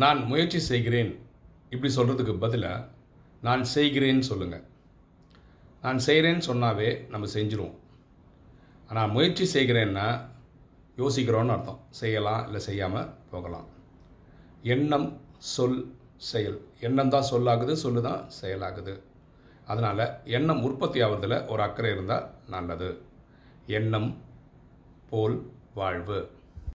நான் முயற்சி செய்கிறேன். இப்படி சொல்கிறதுக்கு பதிலாக நான் செய்கிறேன்னு சொல்லுங்கள் நான் செய்கிறேன்னு சொன்னாவே நம்ம செஞ்சுருவோம். ஆனால் முயற்சி செய்கிறேன்னா யோசிக்கிறோன்னு அர்த்தம். செய்யலாம் இல்லை செய்யாமல் போகலாம். எண்ணம் சொல் செயல். எண்ணம் தான் சொல்லாகுது சொல்லு தான் செயலாகுது. அதனால் எண்ணம் உற்பத்தி ஆகுறதில் ஒரு அக்கறை இருந்தால் நல்லது. எண்ணம் போல் வாழ்வு.